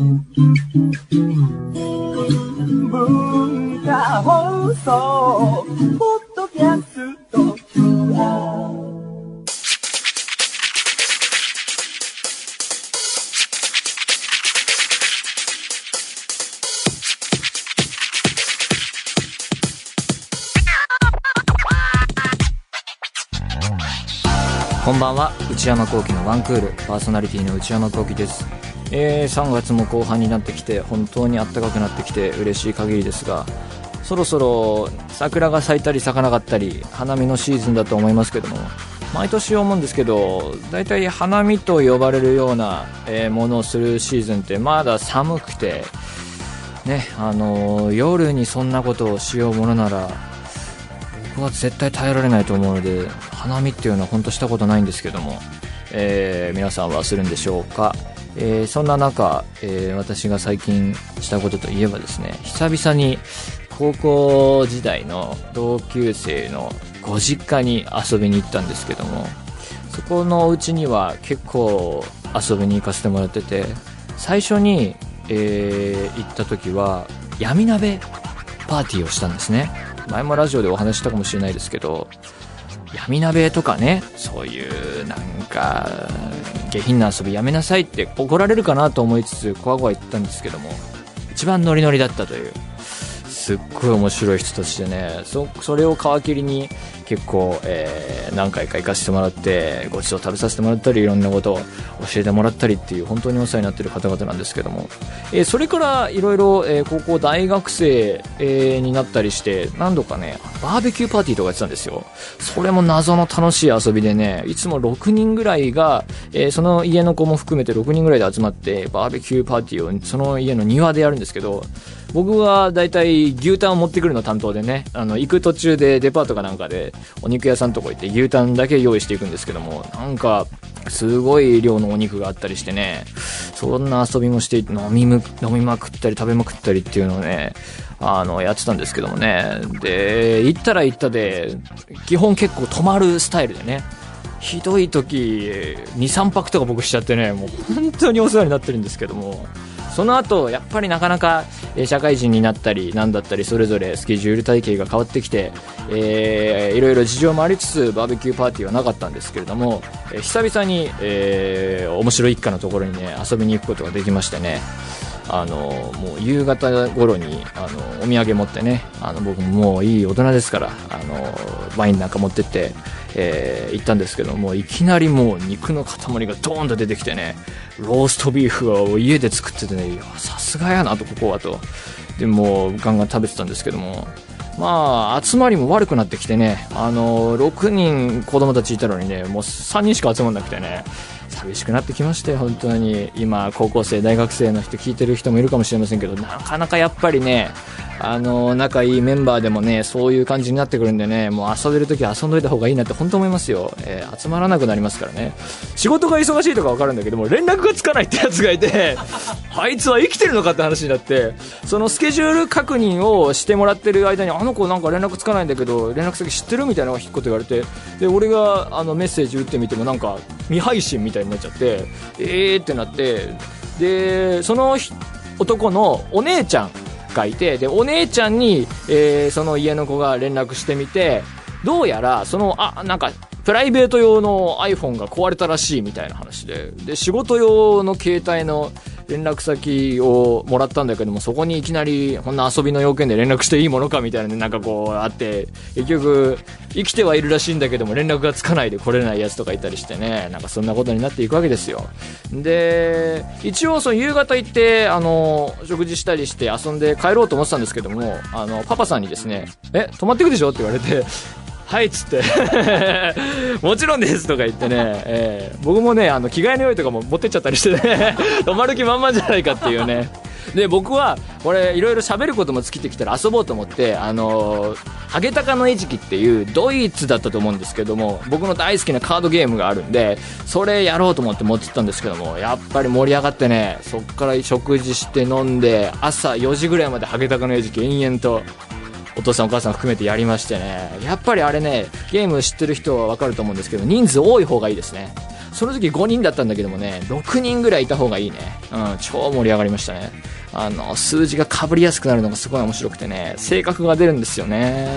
文化放送ポッドキャストこんばんは。内山聖輝のワンクール。パーソナリティの内山聖輝です、えー、3月も後半になってきて本当に暖かくなってきて嬉しい限りですがそろそろ桜が咲いたり咲かなかったり花見のシーズンだと思いますけども毎年思うんですけど大体花見と呼ばれるような、えものをするシーズンってまだ寒くてねあの夜にそんなことをしようものなら僕は絶対耐えられないと思うので花見っていうのは本当したことないんですけども、えー皆さんはするんでしょうか、えーそんな中、えー私が最近したことといえばですね久々に高校時代の同級生のご実家に遊びに行ったんですけどもそこのお家には結構遊びに行かせてもらってて最初に、えー行った時は闇鍋パーティーをしたんですね。前もラジオでお話したかもしれないですけど闇鍋とかねそういうなんか下品な遊びやめなさいって怒られるかなと思いつつこわごわ言ったんですけども一番ノリノリだったという。すっごい面白い人たちでねそそれを皮切りに結構、えー何回か行かせてもらってごちそう食べさせてもらったりいろんなことを教えてもらったりっていう本当にお世話になってる方々なんですけども、えーそれからいろいろ高校大学生、えーになったりして何度かねバーベキューパーティーとかやってたんですよ。それも謎の楽しい遊びでねいつも6人ぐらいが、えーその家の子も含めて6人ぐらいで集まってバーベキューパーティーをその家の庭でやるんですけど僕は大体牛タンを持ってくるの担当でねあの行く途中でデパートかなんかでお肉屋さんとこ行って牛タンだけ用意していくんですけどもなんかすごい量のお肉があったりしてねそんな遊びもして飲みむ飲みまくったり食べまくったりっていうのをねあのやってたんですけどもね。で行ったら行ったで基本結構泊まるスタイルでねひどい時23泊とか僕しちゃってねもう本当にお世話になってるんですけども。その後やっぱりなかなかえ社会人になったりなんだったりそれぞれスケジュール体系が変わってきて、えーいろいろ事情もありつつバーベキューパーティーはなかったんですけれども、え久々に、えー面白い一家のところにね遊びに行くことができましてね。あのもう夕方頃にあのお土産持ってねあの僕ももういい大人ですからあのワインなんか持ってって、えー行ったんですけどもいきなりもう肉の塊がドーンと出てきてねローストビーフを家で作っててねいやさすがやなとここはと。でもガンガン食べてたんですけども。まあ集まりも悪くなってきてねあの6人子供たちいたのにねもう3人しか集まんなくてね。寂しくなってきましたよ本当に。今高校生大学生の人聞いてる人もいるかもしれませんけどなかなかやっぱりねあの仲いいメンバーでもねそういう感じになってくるんでねもう遊べるときは遊んどいた方がいいなって本当思いますよ、えー集まらなくなりますからね。仕事が忙しいとか分かるんだけども連絡がつかないってやつがいて あいつは生きてるのかって話になってそのスケジュール確認をしてもらってる間にあの子なんか連絡つかないんだけど連絡先知ってるみたいなのが引っこと言われてで俺があのメッセージ打ってみてもなんか未配信みたいになっちゃってえーってなってでその男のお姉ちゃんがいてでお姉ちゃんに、えーその家の子が連絡してみてどうやらそのあなんかプライベート用の iPhone が壊れたらしいみたいな話でで仕事用の携帯の連絡先をもらったんだけどもそこにいきなりこんな遊びの要件で連絡していいものかみたいなねなんかこうあって結局生きてはいるらしいんだけども連絡がつかないで来れないやつとかいたりしてねなんかそんなことになっていくわけですよで一応その夕方行ってあの食事したりして遊んで帰ろうと思ってたんですけどもあのパパさんにですね「え泊まってくでしょ?」って言われてはいっつって。もちろんですとか言ってね、えー僕もねあの着替えの用意とかも持ってっちゃったりしてね。泊まる気満々じゃないかっていうね。で僕はこれいろいろ喋ることも尽きてきたら遊ぼうと思ってあのハゲタカの餌食っていうドイツだったと思うんですけども僕の大好きなカードゲームがあるんでそれやろうと思って持ってったんですけどもやっぱり盛り上がってねそっから食事して飲んで朝4時ぐらいまでハゲタカの餌食延々と。お父さんお母さん含めてやりましてねやっぱりあれねゲーム知ってる人は分かると思うんですけど人数多い方がいいですねその時5人だったんだけどもね、6人ぐらいいた方がいいね。うん、超盛り上がりましたね。あの、数字が被りやすくなるのがすごい面白くてね、性格が出るんですよね。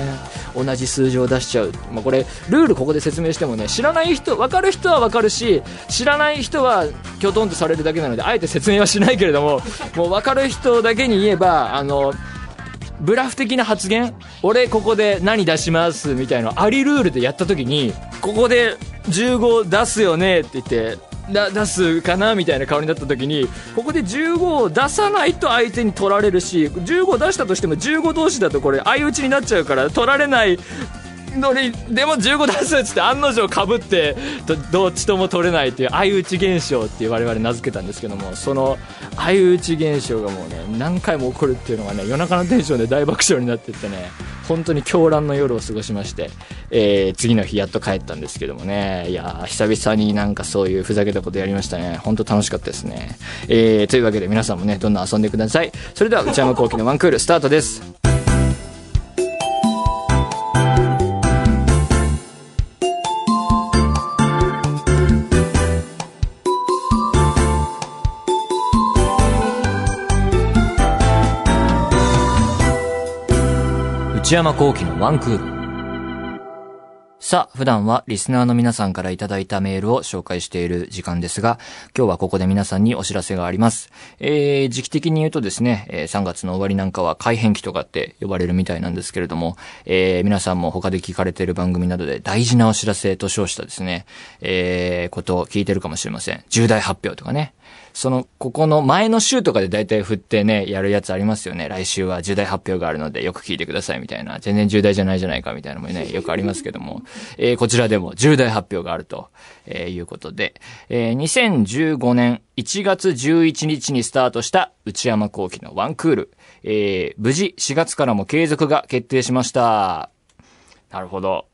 同じ数字を出しちゃう。まあ、これ、ルールここで説明してもね、知らない人、分かる人は分かるし、知らない人はきょとんとされるだけなので、あえて説明はしないけれども、もう分かる人だけに言えば、あの、ブラフ的な発言？俺ここで何出しますみたいなありルールでやった時にここで15出すよねって言ってだ出すかなみたいな顔になった時にここで15を出さないと相手に取られるし15出したとしても15同士だとこれ相打ちになっちゃうから取られないのにでも15出すっつって案の定かぶってどっちとも取れないっていう相打ち現象って我々名付けたんですけどもその相打ち現象がもうね何回も起こるっていうのがね夜中のテンションで大爆笑になってってね。本当に狂乱の夜を過ごしまして、えー、次の日やっと帰ったんですけどもねいや久々になんかそういうふざけたことやりましたね。本当楽しかったですね、えー、というわけで皆さんもねどんどん遊んでください。それでは内山昂輝のワンクールスタートです内山幸喜のワンクール。さあ、普段はリスナーの皆さんからいただいたメールを紹介している時間ですが、今日はここで皆さんにお知らせがあります。えー、時期的に言うとですね、え、3月の終わりなんかは改変期とかって呼ばれるみたいなんですけれども、えー、皆さんも他で聞かれている番組などで大事なお知らせと称したですね、えー、ことを聞いてるかもしれません。重大発表とかね。その、ここの前の週とかで大体振ってね、やるやつありますよね。来週は重大発表があるのでよく聞いてくださいみたいな。全然重大じゃないじゃないかみたいなのもね、よくありますけども。えー、こちらでも重大発表があると、えー、いうことで、えー、2015年1月11日にスタートした内山幸輝のワンクール。えー、無事4月からも継続が決定しました。なるほど。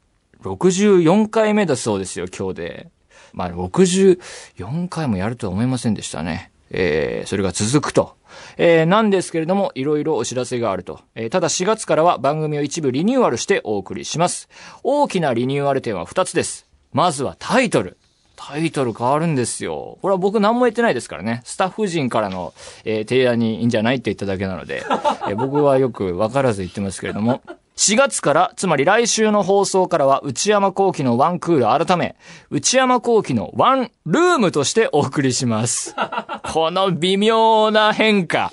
64回目だそうですよ、今日で。まあ、64回もやるとは思いませんでしたね。えー、それが続くと。えー、なんですけれども、いろいろお知らせがあると。えー、ただ4月からは番組を一部リニューアルしてお送りします。大きなリニューアル点は2つです。まずはタイトル。タイトル変わるんですよ。これは僕何も言ってないですからね。スタッフ陣からの、えー、提案にいいんじゃないって言っただけなので、えー、僕はよくわからず言ってますけれども。4月から、つまり来週の放送からは、内山幸輝のワンクール改め、内山幸輝のワンルームとしてお送りします。この微妙な変化。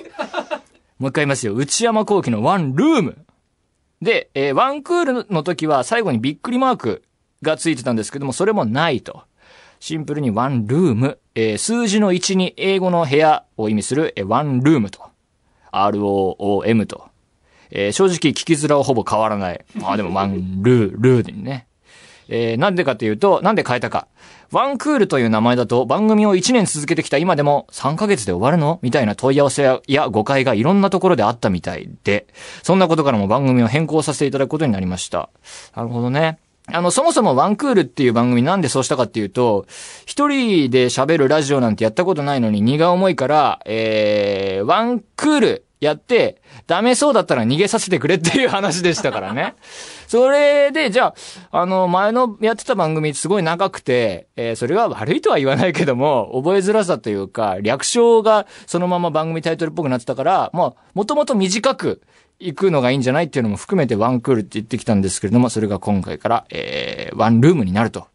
もう一回言いますよ。内山幸輝のワンルーム。で、えー、ワンクールの時は最後にびっくりマークがついてたんですけども、それもないと。シンプルにワンルーム、えー、数字の1に英語の部屋を意味する、えー、ワンルームと。ROOM と。えー、正直聞きづらはほぼ変わらない。まあでもワンルー、ルーにね。えー、なんでかっていうと、なんで変えたか。ワンクールという名前だと番組を1年続けてきた今でも3ヶ月で終わるの？みたいな問い合わせや誤解がいろんなところであったみたいで、そんなことからも番組を変更させていただくことになりました。なるほどね。あの、そもそもワンクールっていう番組なんでそうしたかっていうと、一人で喋るラジオなんてやったことないのに荷が重いから、えー、ワンクールやって、ダメそうだったら逃げさせてくれっていう話でしたからね。それで、じゃあ、あの、前のやってた番組すごい長くて、えー、それは悪いとは言わないけども、覚えづらさというか、略称がそのまま番組タイトルっぽくなってたから、もう、もともと短く、行くのがいいんじゃないっていうのも含めてワンクールって言ってきたんですけれども、それが今回から、えー、ワンルームになると。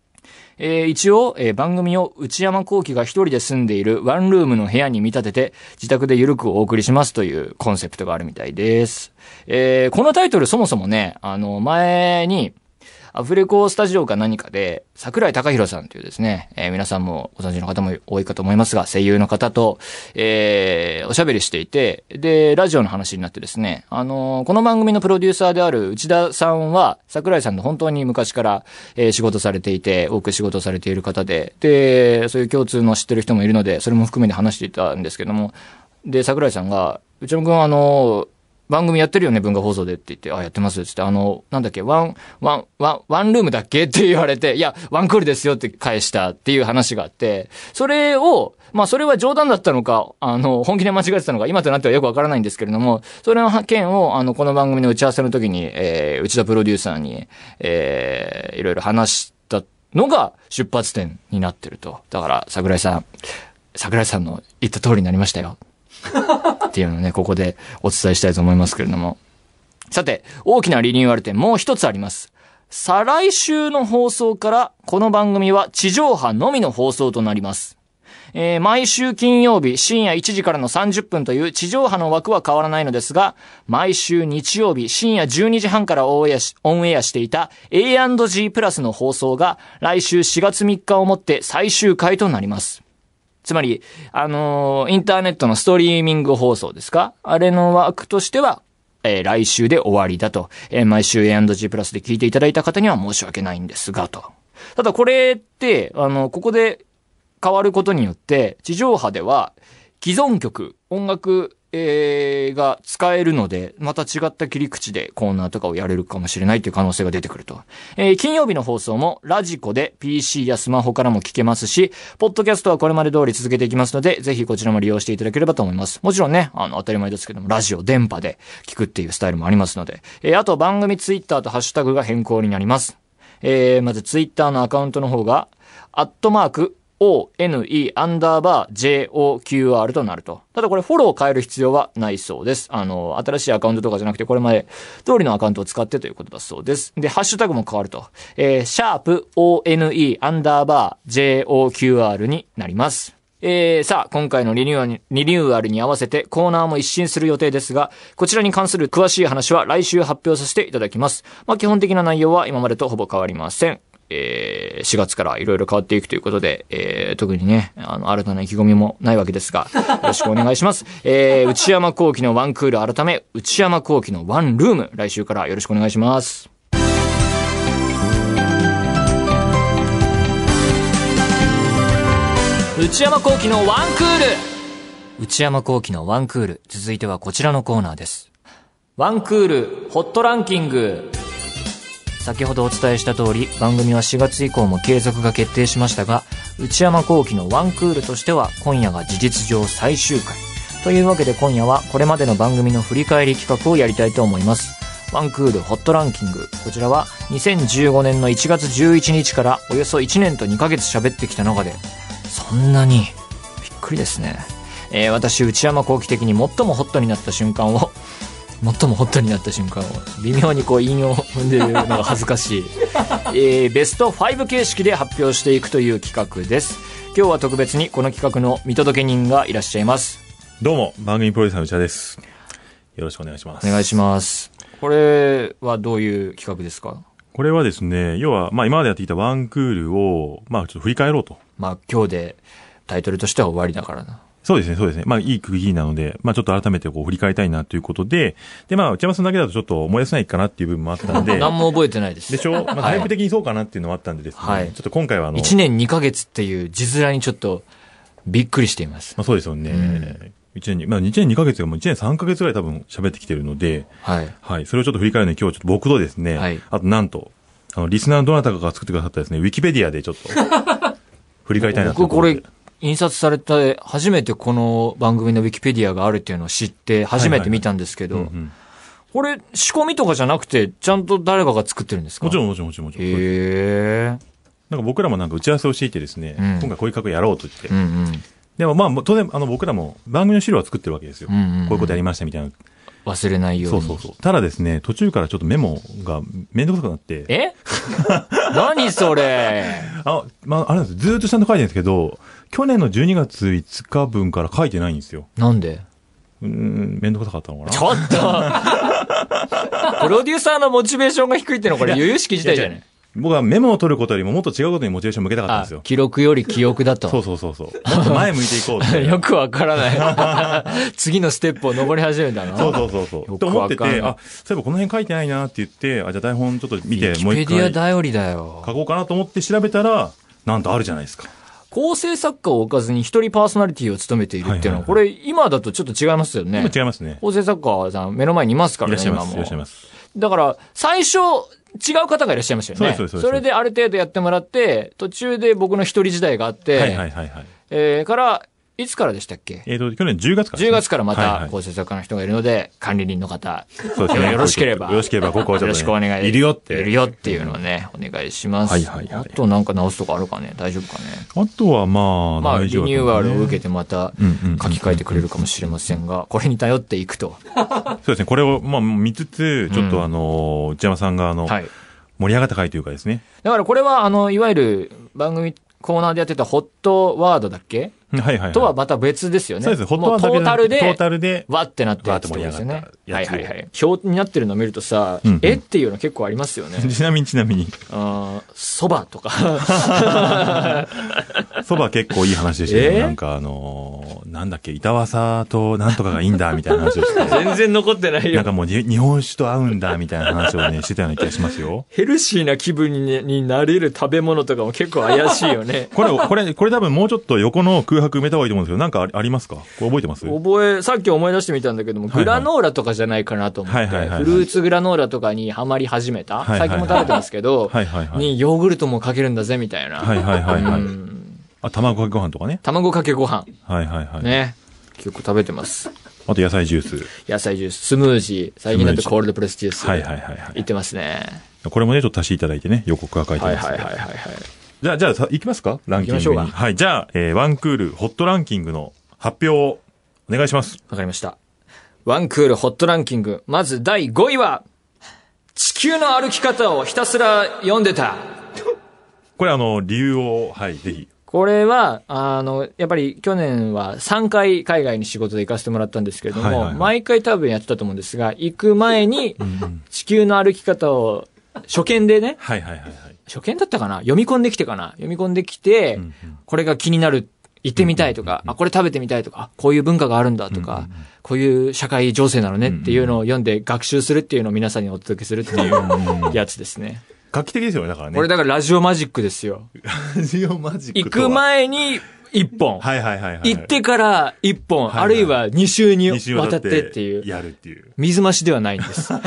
えー、一応、えー、番組を内山幸輝が一人で住んでいるワンルームの部屋に見立てて、自宅でゆるくお送りしますというコンセプトがあるみたいです。えー、このタイトルそもそもね、あの、前に、アフレコスタジオか何かで、桜井隆弘さんというですね、えー、皆さんもご存知の方も多いかと思いますが、声優の方と、えー、おしゃべりしていて、で、ラジオの話になってですね、あのー、この番組のプロデューサーである内田さんは、桜井さんと本当に昔から、えー、仕事されていて、多く仕事されている方で、で、そういう共通の知ってる人もいるので、それも含めて話していたんですけども、で、桜井さんが、内山くんあのー、番組やってるよね、文化放送でって言って、あ、やってますってって、あの、なんだっけ、ワン、ワン、ワン、ワンルームだっけって言われて、いや、ワンクールですよって返したっていう話があって、それを、まあ、それは冗談だったのか、あの、本気で間違えてたのか、今となってはよくわからないんですけれども、それの件を、あの、この番組の打ち合わせの時に、えー、内田プロデューサーに、えー、いろいろ話したのが出発点になってると。だから、桜井さん、桜井さんの言った通りになりましたよ。っていうのをね、ここでお伝えしたいと思いますけれども。さて、大きなリニューアル点もう一つあります。再来週の放送から、この番組は地上波のみの放送となります。えー毎週金曜日深夜1時からの30分という地上波の枠は変わらないのですが、毎週日曜日深夜12時半からオンエアしオンエアしていた A&G プラスの放送が来週4月3日をもって最終回となります。つまり、あのーインターネットのストリーミング放送ですか？あれの枠としては、えー来週で終わりだと。えー毎週 A&G プラスで聞いていただいた方には申し訳ないんですが、と。ただこれって、あの、ここで変わることによって、地上波では既存曲、音楽、えーが使えるので、また違った切り口でコーナーとかをやれるかもしれないという可能性が出てくると。えー金曜日の放送もラジコで PC やスマホからも聞けますし、ポッドキャストはこれまで通り続けていきますので、ぜひこちらも利用していただければと思います。もちろんね、あの、当たり前ですけども、ラジオ、電波で聞くっていうスタイルもありますので、えーあと番組ツイッターとハッシュタグが変更になります。えーまずツイッターのアカウントの方が、アットマーク、ONE アンダーバー JOQR となると。ただこれフォローを変える必要はないそうです。あの、新しいアカウントとかじゃなくて、これまで通りのアカウントを使ってということだそうです。で、ハッシュタグも変わると。えー、シャープ ONE アンダーバー JOQR になります。えー、さあ、今回のリニューアル、リニューアルに合わせてコーナーも一新する予定ですが、こちらに関する詳しい話は来週発表させていただきます。まあ、基本的な内容は今までとほぼ変わりません。えー、4月からいろいろ変わっていくということで、えー、特にね、あの、新たな意気込みもないわけですが、よろしくお願いします。えー、内山幸喜のワンクール改め、内山幸喜のワンルーム、来週からよろしくお願いします。内山幸喜のワンクール内山幸喜のワンクール。続いてはこちらのコーナーです。ワンクール、ホットランキング。先ほどお伝えした通り、番組は4月以降も継続が決定しましたが、内山幸喜のワンクールとしては、今夜が事実上最終回。というわけで今夜は、これまでの番組の振り返り企画をやりたいと思います。ワンクールホットランキング。こちらは、2015年の1月11日からおよそ1年と2ヶ月喋ってきた中で、そんなに、びっくりですね。えー私、内山幸喜的に最もホットになった瞬間を、最もホットになった瞬間を、微妙にこう引用を踏んでるのが恥ずかしい。えーベスト5形式で発表していくという企画です。今日は特別にこの企画の見届け人がいらっしゃいます。どうも、番組プロデューサーの内田です。よろしくお願いします。お願いします。これはどういう企画ですか？これはですね、要は、まあ今までやってきたワンクールを、まあちょっと振り返ろうと。まあ今日でタイトルとしては終わりだからな。そうですね、そうですね。まあいい区切りなので、まあちょっと改めてこう振り返りたいなということで、でまあ内山さんだけだとちょっと思い出せないかなっていう部分もあったんで、何も覚えてないです。でしょ？まあはいタイプ的にそうかなっていうのもあったんでですね、はいちょっと今回はあの、1年2ヶ月っていう字面にちょっとびっくりしています。まあそうですよね。一年に、まあ1年2ヶ月がもう1年3ヶ月ぐらい多分喋ってきてるので、はい。はい。それをちょっと振り返るのに今日ちょっと僕とですね、はいあとなんと、あの、リスナーのどなたかが作ってくださったですね、ウィキペディアでちょっと、振り返りたいなという僕ことで。これ、印刷されて、初めてこの番組のウィキペディアがあるっていうのを知って、初めて見たんですけど、これ、仕込みとかじゃなくて、ちゃんと誰かが作ってるんですか？ん。もちろんもちろんもちろんもちろん。へえ。なんか僕らもなんか打ち合わせをしていてですね、うん今回こういう企画やろうと言って。うんうん。でもまあ当然あの僕らも番組の資料は作ってるわけですよ。こういうことやりましたみたいな。忘れないように。そうそうそう。ただですね、途中からちょっとメモがめんどくさくなって、え？何それ？あ、まああれなんですずーっとちゃんと書いてるんですけど、去年の12月5日分から書いてないんですよ。なんで？うーん、めんどくさかったのかな。ちょっと プロデューサーのモチベーションが低いってのはこれ、由々しき事態じゃない？僕はメモを取ることよりももっと違うことにモチベーション向けたかったんあですよ、。記録より記憶だと。そうそうそうそう。もっと前向いていこうって。よくわからない。次のステップを登り始めたの？そうそうそうそう。よと思ってて、あ、そういえばこの辺書いてないなって言って、あ、じゃあ台本ちょっと見て、もう一回ペディア頼りだよ。書こうかなと思って調べたら、なんとあるじゃないですか。構成作家を置かずに一人パーソナリティを務めているっていうのは、こはいれ今だとちょっと違いますよね今。違いますね。構成作家さん目の前にいますからね、いらっしゃいます。い今もらっしゃいます。だから、最初、違う方がいらっしゃいましたよね。そうそうそれである程度やってもらって、途中で僕の一人時代があって、はいはいはいはい。えーから、いつからでしたっけ？えっ、と、去年10月からね、10月からまた構成作家の人がいるので、管理人の方、そうですねよろしければ、よろしければここはちょっとねよろしくお願い。いるよっているよっていうのをね、お願いします。はいはいはいあとなんか直すとかあるかね？大丈夫かね？あとはまあ、まあ、リニューアルを受けて。てまた書き換えてくれるかもしれませんが、これに頼っていくと。そうですね、これを、まあ、見つつ、ちょっうんとあの、内山さんがあの、はい。盛り上がった回というかですね。だからこれは、あの、いわゆる番組コーナーでやってたホットワードだっけ？はいはい、はい。とはまた別ですよね。そうです、ホットもうトワータルで、トータルで、わってなったやつってことですよねはいはいはい。表になってるのを見るとさ、うんうんえっていうの結構ありますよね。ちなみにちなみに、あーそばとか。そば結構いい話でしたよ、えー？なんかあのーなんだっけ、板わさとなんとかがいいんだ、みたいな話をして。全然残ってないよなんか。もうに日本酒と合うんだ、みたいな話をね、してたような気がしますよ。ヘルシーな気分にになれる食べ物とかも結構怪しいよね。これ、これ、これ多分もうちょっと横の空白埋めた方がいいと思うんですけど、なんかありますか？これ覚えてます？覚え、さっき思い出してみたんだけども、グラノーラとかじゃないかなと思って、フルーツグラノーラとかにハマり始めた、はいはいはい最近も食べてますけど、はいはいはい。にヨーグルトもかけるんだぜみたいな。はいはいはいはい。うんあ、卵かけご飯とかね。卵かけご飯。はいはいはい。ね。結構食べてます。あと野菜ジュース。野菜ジュース、スムージー、最近だとコールドプレスジュース。はいはいはいはい言ってますね。これもね、ちょっと足していただいてね、予告が書いてはいます。はいはいはいはい。じゃあ、じゃあさ、行きますか？ランキングに。はい。じゃあ、えー、ワンクールホットランキングの発表をお願いします。わかりました。ワンクールホットランキング。まず第5位は、地球の歩き方をひたすら読んでた。これあの、理由を、はい、ぜひ。これは、あの、やっぱり去年は3回海外に仕事で行かせてもらったんですけれども、はいはいはい毎回多分やってたと思うんですが、行く前に地球の歩き方を初見でね、はいはいはいはい。初見だったかな？読み込んできてかな？読み込んできて、んうんこれが気になる、行ってみたいとか、あ、これ食べてみたいとか、あこういう文化があるんだとか、こういう社会情勢なのねっていうのを読んで学習するっていうのを皆さんにお届けするっていうやつですね。画期的ですよね、だからね。これだからラジオマジックですよ。ラジオマジック行く前に1本。はいはいはいはい。行ってから1本、はいはいあるいは2週にわたってっていう。やるっていう。水増しではないんです。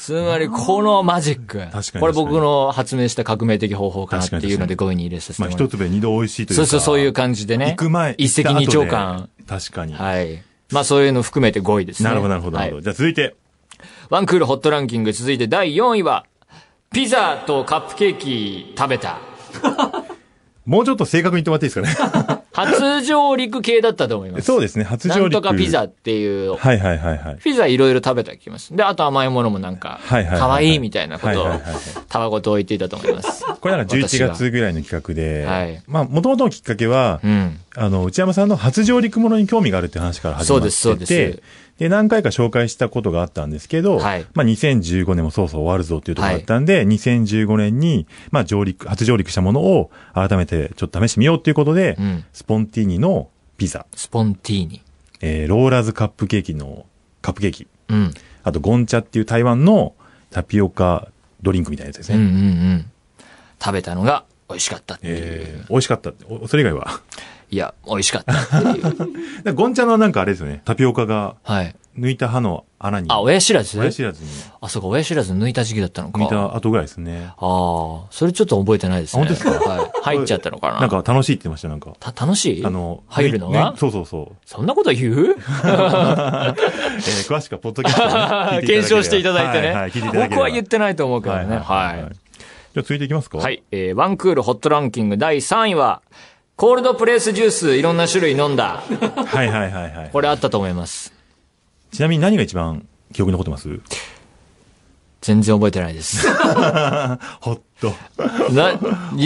つまり、このマジック。確かにこれ僕の発明した革命的方法かなっていうので5位に入れさせてまあもらい一つ目二度美味しいというか。そうそう、そういう感じでね。行く前、一石二鳥感。確かに。はい。まあそういうの含めて5位ですね。なるほどなるほどなるほど。はいじゃあ続いて。ワンクールホットランキング続いて第4位は、ピザとカップケーキ食べた。もうちょっと正確に言ってもらっていいですかね。初上陸系だったと思います。そうですね、初上陸。なんとかピザっていうはいはいはいはい。ピザいろいろ食べた気がします。で、あと甘いものもなんか、はいはいはいはい可愛いみたいなことをたわごと置いていたと思います。これなんか11私が月ぐらいの企画で、はいまあ、もともとのきっかけは、うん。あの、内山さんの初上陸ものに興味があるって話から始まってて、そうですそうですで、何回か紹介したことがあったんですけど、はいまあ、2015年もそうそう終わるぞっていうところだったんで、2015年に、まあ、上陸、初上陸したものを改めてちょっと試してみようっていうことで、うんスポンティーニのピザ、スポンティーニ。えー、ローラーズカップケーキのカップケーキ、うん。あとゴンチャっていう台湾のタピオカドリンクみたいなやつですうんうんうね。ん。食べたのが美味しかったっていう。えー、美味しかったって。おそれ以外は？いや、美味しかったっていう。でゴンチャのなんかあれですよね。タピオカがはい。抜いた歯の穴に。あ、親知らず？親知らずにあ、そうか、親知らず抜いた時期だったのか。抜いた後ぐらいですね。ああ、それちょっと覚えてないですね。あ本当ですか？はい。入っちゃったのかな？なんか楽しいって言ってました、なんか。た、楽しい？あの、入るのが抜いそうそうそう。そんなこと言う？えー詳しくはポッドキャストで検証していただいてね。はいはい、聞いていただければ僕は言ってないと思うけどね。はい。じゃあ続いていきますかはい。えー、ワンクールホットランキング第3位は、コールドプレスジュースいろんな種類飲んだ。はいはいはいはい。これあったと思います。ちなみに何が一番記憶に残ってます？全然覚えてないです。ほっと。な、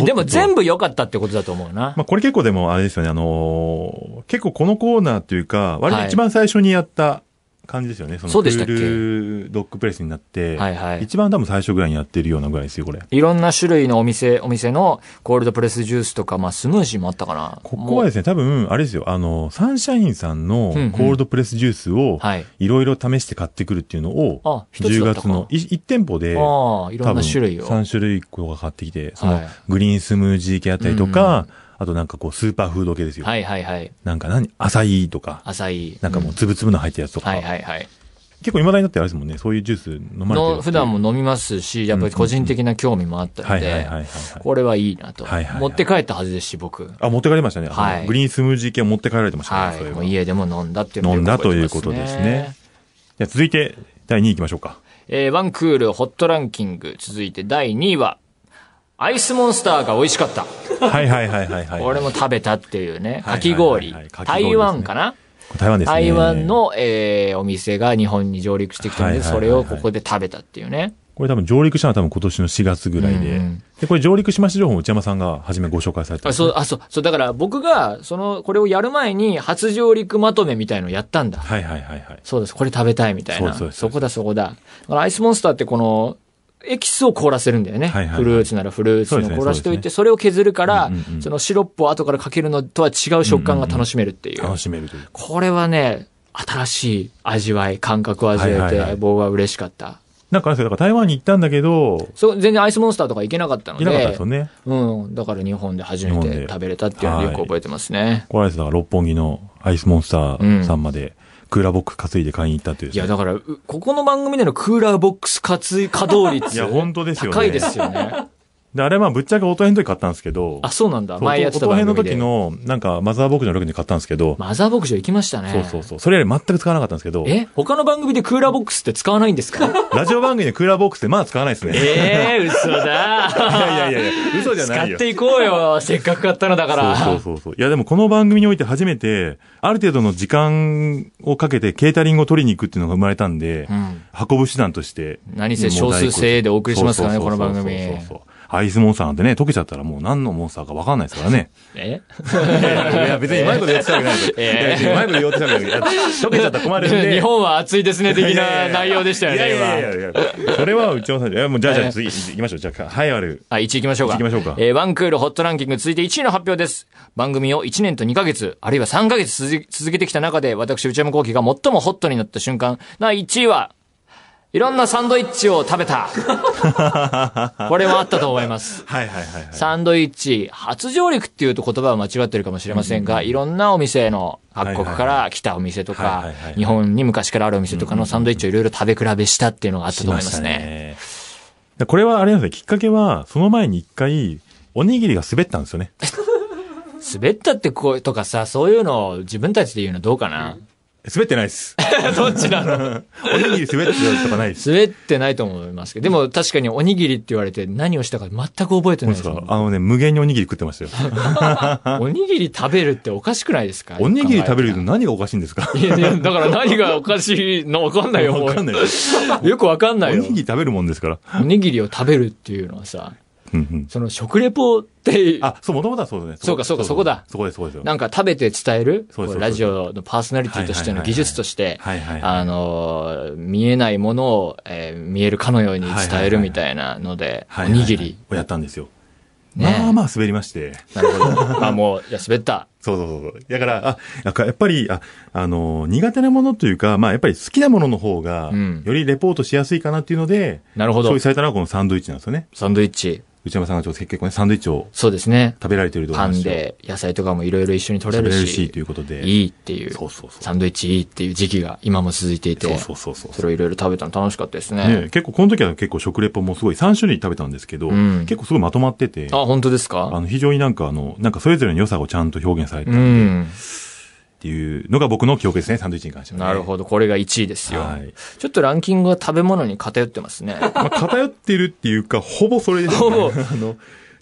でも全部良かったってことだと思うな。まあこれ結構でもあれですよね、あのー結構このコーナーっていうか、割と一番最初にやった感じですよね。そのクールドッグプレスになって、はいはい一番多分最初ぐらいにやってるようなぐらいですよ、これ。いろんな種類のお店、お店のコールドプレスジュースとか、まあスムージーもあったかな。ここはですね、多分、あれですよ、あの、サンシャインさんのうんうんコールドプレスジュースを、はい。いろいろ試して買ってくるっていうのを、あ一つ10だったか月のい1店舗で、いろんな種類を。3種類個が買ってきて、そのはい、グリーンスムージー系あったりとか、あとなんかこう、スーパーフード系ですよ。はいはいはい。なんか何、アサイとか、浅い。なんかもう、つぶつぶの入ったやつとか、はいはいはい。結構未だになってあれですもんね、そういうジュース飲まれてるの普段も飲みますし、やっぱり個人的な興味もあったのではいはいはいはいはい、これはいいなとはいはいは。い持って帰ったはずですし、僕。あ、持って帰りましたね。はいグリーンスムージー系を持って帰られてましたね。はい。それはもう家でも飲んだっていうのを飲んだということですね。じゃあ続いて、第2位行きましょうか。えーワンクールホットランキング、続いて第2位は、アイスモンスターが美味しかった。はいはいはいはいはい。俺も食べたっていうね、はいかき氷台湾かな？台湾ですね。台湾。の、えーお店が日本に上陸してきたので、それをここで食べたっていうね。これ多分上陸したのは多分今年の4月ぐらいで。うんうんで、これ上陸しました情報も内山さんが初めご紹介されたんあ、そう、あ、そう、そう、だから僕が、その、これをやる前に、初上陸まとめみたいのをやったんだ。はいはいはいはい。そうです、これ食べたいみたいな。そうですそこだ、そこだ。だからアイスモンスターってこの、エキスを凍らせるんだよね。はいはいはいフルーツならフルーツの凍らせておいて、それを削るから、うんうんうんそのシロップを後からかけるのとは違う食感が楽しめるっていう。楽しめるという。これはね、新しい味わい、感覚を味わえて、はいはいはい僕は嬉しかった。なんかあれですよ、だから台湾に行ったんだけど、そう、全然アイスモンスターとか行けなかったので、いなかったですよね。うん。だから日本で初めて食べれたっていうのをよく覚えてますね。これあれですだから六本木のアイスモンスターさんまで、クーラーボックス担いで買いに行ったっていういや、だから、うここの番組でのクーラーボックス活稼働率。いや本当ですよね高いですよね。で、あれはぶっちゃけ音編の時買ったんですけど、あ、そうなんだ。そう前やってた音編の。時の、なんか、マザーボックスの6に買ったんですけど、マザー牧場行きましたね。そうそうそう。それより全く使わなかったんですけど、え他の番組でクーラーボックスって使わないんですか？ラジオ番組でクーラーボックスってまだ使わないですね。ええ嘘だ。いやいやいや嘘じゃないよ。使っていこうよ。せっかく買ったのだから。そうそうそうそう。いやでもこの番組において初めて、ある程度の時間をかけてケータリングを取りに行くっていうのが生まれたんで、うん運ぶ手段として。何せ少数精鋭でお送りしますからねそうそうそうそうこの番組そうそうそうアイスモンスターなんてね、溶けちゃったらもう何のモンスターか分かんないですからね。え？いや、別にうまいこと言ってたわけないです。ええうまいこと言おうとしたわけない。溶けちゃったら困るんで。日本は暑いですね、的な内容でしたよね、いやいやいや今。いやいやそれは内山さんじゃ、もうじゃあじゃあ次行きましょう。じゃあ、はいある。あ、1位行きましょうか。一位行きましょうかえーワンクールホットランキング続いて1位の発表です。番組を1年と2ヶ月、あるいは3ヶ月続け続けてきた中で、私、内山幸輝が最もホットになった瞬間、な1位は、いろんなサンドイッチを食べた。これもあったと思います。はいはいはいはい。サンドイッチ、初上陸っていうと言葉は間違ってるかもしれませんが、いろんなお店の、各国から来たお店とか日本に昔からあるお店とかのサンドイッチをいろいろ食べ比べしたっていうのがあったと思いますね。ね。これはあれなんですね、きっかけは、その前に一回、おにぎりが滑ったんですよね。滑ったって声とかさ、そういうのを自分たちで言うのどうかな滑ってないです。どっちなの？おにぎり滑ってるとかないです。滑ってないと思いますけど、でも確かにおにぎりって言われて何をしたか全く覚えてないですもん。あのね、無限におにぎり食ってましたよ。おにぎり食べるっておかしくないですか？おにぎり食べるの考何がおかしいんですか？いやいや、だから何がおかしいのわかんないよ。もうわかんないです。よくわかんないよおに。ぎり食べるもんですから。おにぎりを食べるっていうのはさ、うんうんその食レポって、あ、そう、もともとはそうですね。そうかそうかそこだそこです、そこですよ。なんか食べて伝える？そうですこうラジオのパーソナリティとしての技術として、はいはいはいあのー、見えないものを、えー見えるかのように伝えるみたいなので、おにぎり。をやったんですよ。ねまあまあ滑りまして。なるほど。あ、もう、いや、滑った。そうそうそう。だから、あ、なんかやっぱり、あ、あの、苦手なものというか、まあやっぱり好きなものの方がうん、よりレポートしやすいかなっていうので、なるほどそういう。されたのがこのサンドイッチなんですよね。サンドイッチ。内山さんがちょっと結構ね、サンドイッチをそうですね。食べられてるとパンで野菜とかもいろいろ一緒に取れる食べれるし、しと、いうことで。いいっていう。そうそうそう。サンドイッチいいっていう時期が今も続いていて、そうそうそうそう。それをいろいろ食べたの楽しかったですねね。結構この時は結構食レポもすごい3種類食べたんですけど、うん結構すごいまとまってて、あ、本当ですか？あの非常になんかあの、なんかそれぞれの良さをちゃんと表現されてうたんで、ん。っていうのが僕の記憶ですね、サンドイッチに関しては、ね。なるほど。これが1位ですよ。はい。ちょっとランキングは食べ物に偏ってますね。まあ、偏ってるっていうか、ほぼそれですね。ほぼあの、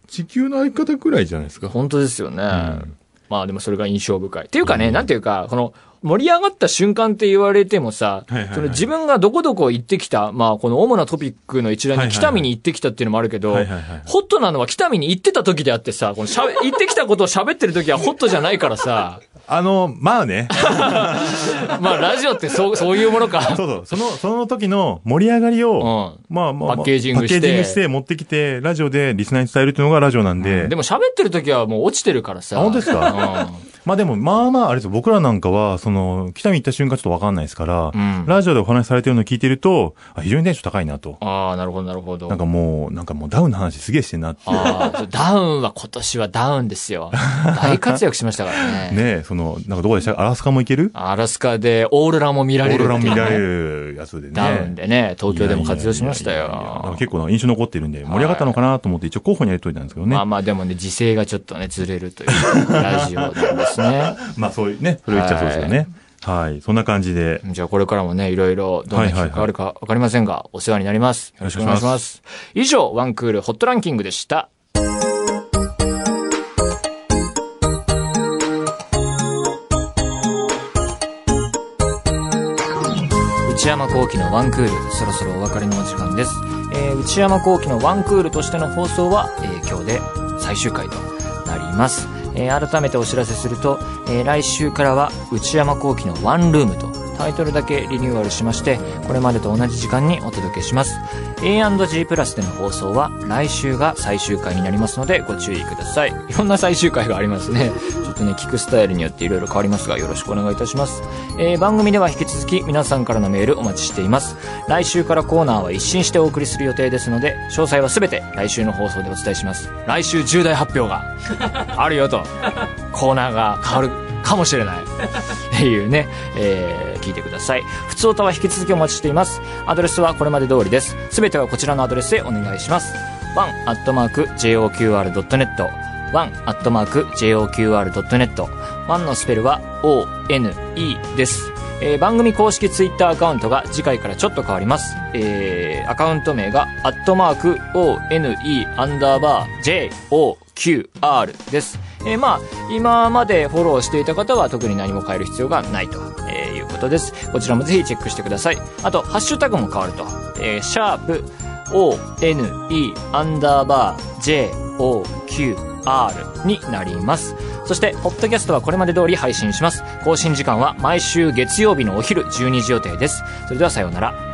地球の相方くらいじゃないですか。本当ですよね。んまあでもそれが印象深い。っていうかね、なんていうか、この盛り上がった瞬間って言われてもさ、はいはいはいその自分がどこどこ行ってきた、まあこの主なトピックの一覧に北見に行ってきたっていうのもあるけど、はいはいはいホットなのは北見に行ってた時であってさ、このしゃべ行ってきたことを喋ってる時はホットじゃないからさ、あの、まあね。まあラジオってそう、そういうものか。そうそう。その、その時の盛り上がりうを、ん。まあまあまあ、パッケージングしてパッケージングして持ってきて、ラジオでリスナーに伝えるっていうのがラジオなんで。でも喋ってる時はもう落ちてるからさ。あ本当ですか？うんまあでも、まあまあ、あれですよ、僕らなんかは、その、北見行った瞬間ちょっとわかんないですから、うんラジオでお話しされてるのを聞いてると、あ非常にテンション高いなと。ああ、なるほど、なるほど。なんかもう、なんかもうダウンの話すげえしてんなって。ああ、ダウンは今年はダウンですよ。大活躍しましたからね。ねえ、その、なんかどこでした？アラスカも行ける？アラスカでオーロラも見らオーれるっていうねロラも見られるやつでね。ダウンでね、東京でも活用しましたよ。結構印象残ってるんで、盛り上がったのかなと思って一応候補に入れといたんですけどね。まあまあでもね、時勢がちょっとね、ずれるというラジオなんですね。まあそういうね、それを言っちゃそうですよね。はい。そんな感じで。じゃあこれからもね、いろいろどんな企画があるかわかりませんが、お世話になります。よろしくお願いします。以上、ワンクールホットランキングでした。内山幸輝のワンクール、そろそろお別れのお時間です。えー内山幸輝のワンクールとしての放送は、えー今日で最終回となります。えー改めてお知らせすると、えー来週からは内山幸輝のワンルームとタイトルだけリニューアルしまして、これまでと同じ時間にお届けします。A&G プラスでの放送は来週が最終回になりますのでご注意ください。いろんな最終回がありますね。ちょっとね、聞くスタイルによっていろいろ変わりますが、よろしくお願いいたします。えー番組では引き続き皆さんからのメールお待ちしています。来週からコーナーは一新してお送りする予定ですので、詳細はすべて来週の放送でお伝えします。来週重大発表が あるよと、コーナーが変わるかもしれない。っていうね、えー聞いてください。普通歌は引き続きお待ちしています。アドレスはこれまで通りです。すべてはこちらのアドレスへお願いします。one.joqr.net one.joqr.net one のスペルは one です。えー番組公式ツイッターアカウントが次回からちょっと変わります。えーアカウント名が、アットマーク、one, アンダーバー、joqr です。えーまあ、今までフォローしていた方は特に何も変える必要がないと、いうことです。こちらもぜひチェックしてください。あと、ハッシュタグも変わると。えーシャープ、one, アンダーバー、joqr になります。そして、ポッドキャストはこれまで通り配信します。更新時間は毎週月曜日のお昼12時予定です。それではさようなら。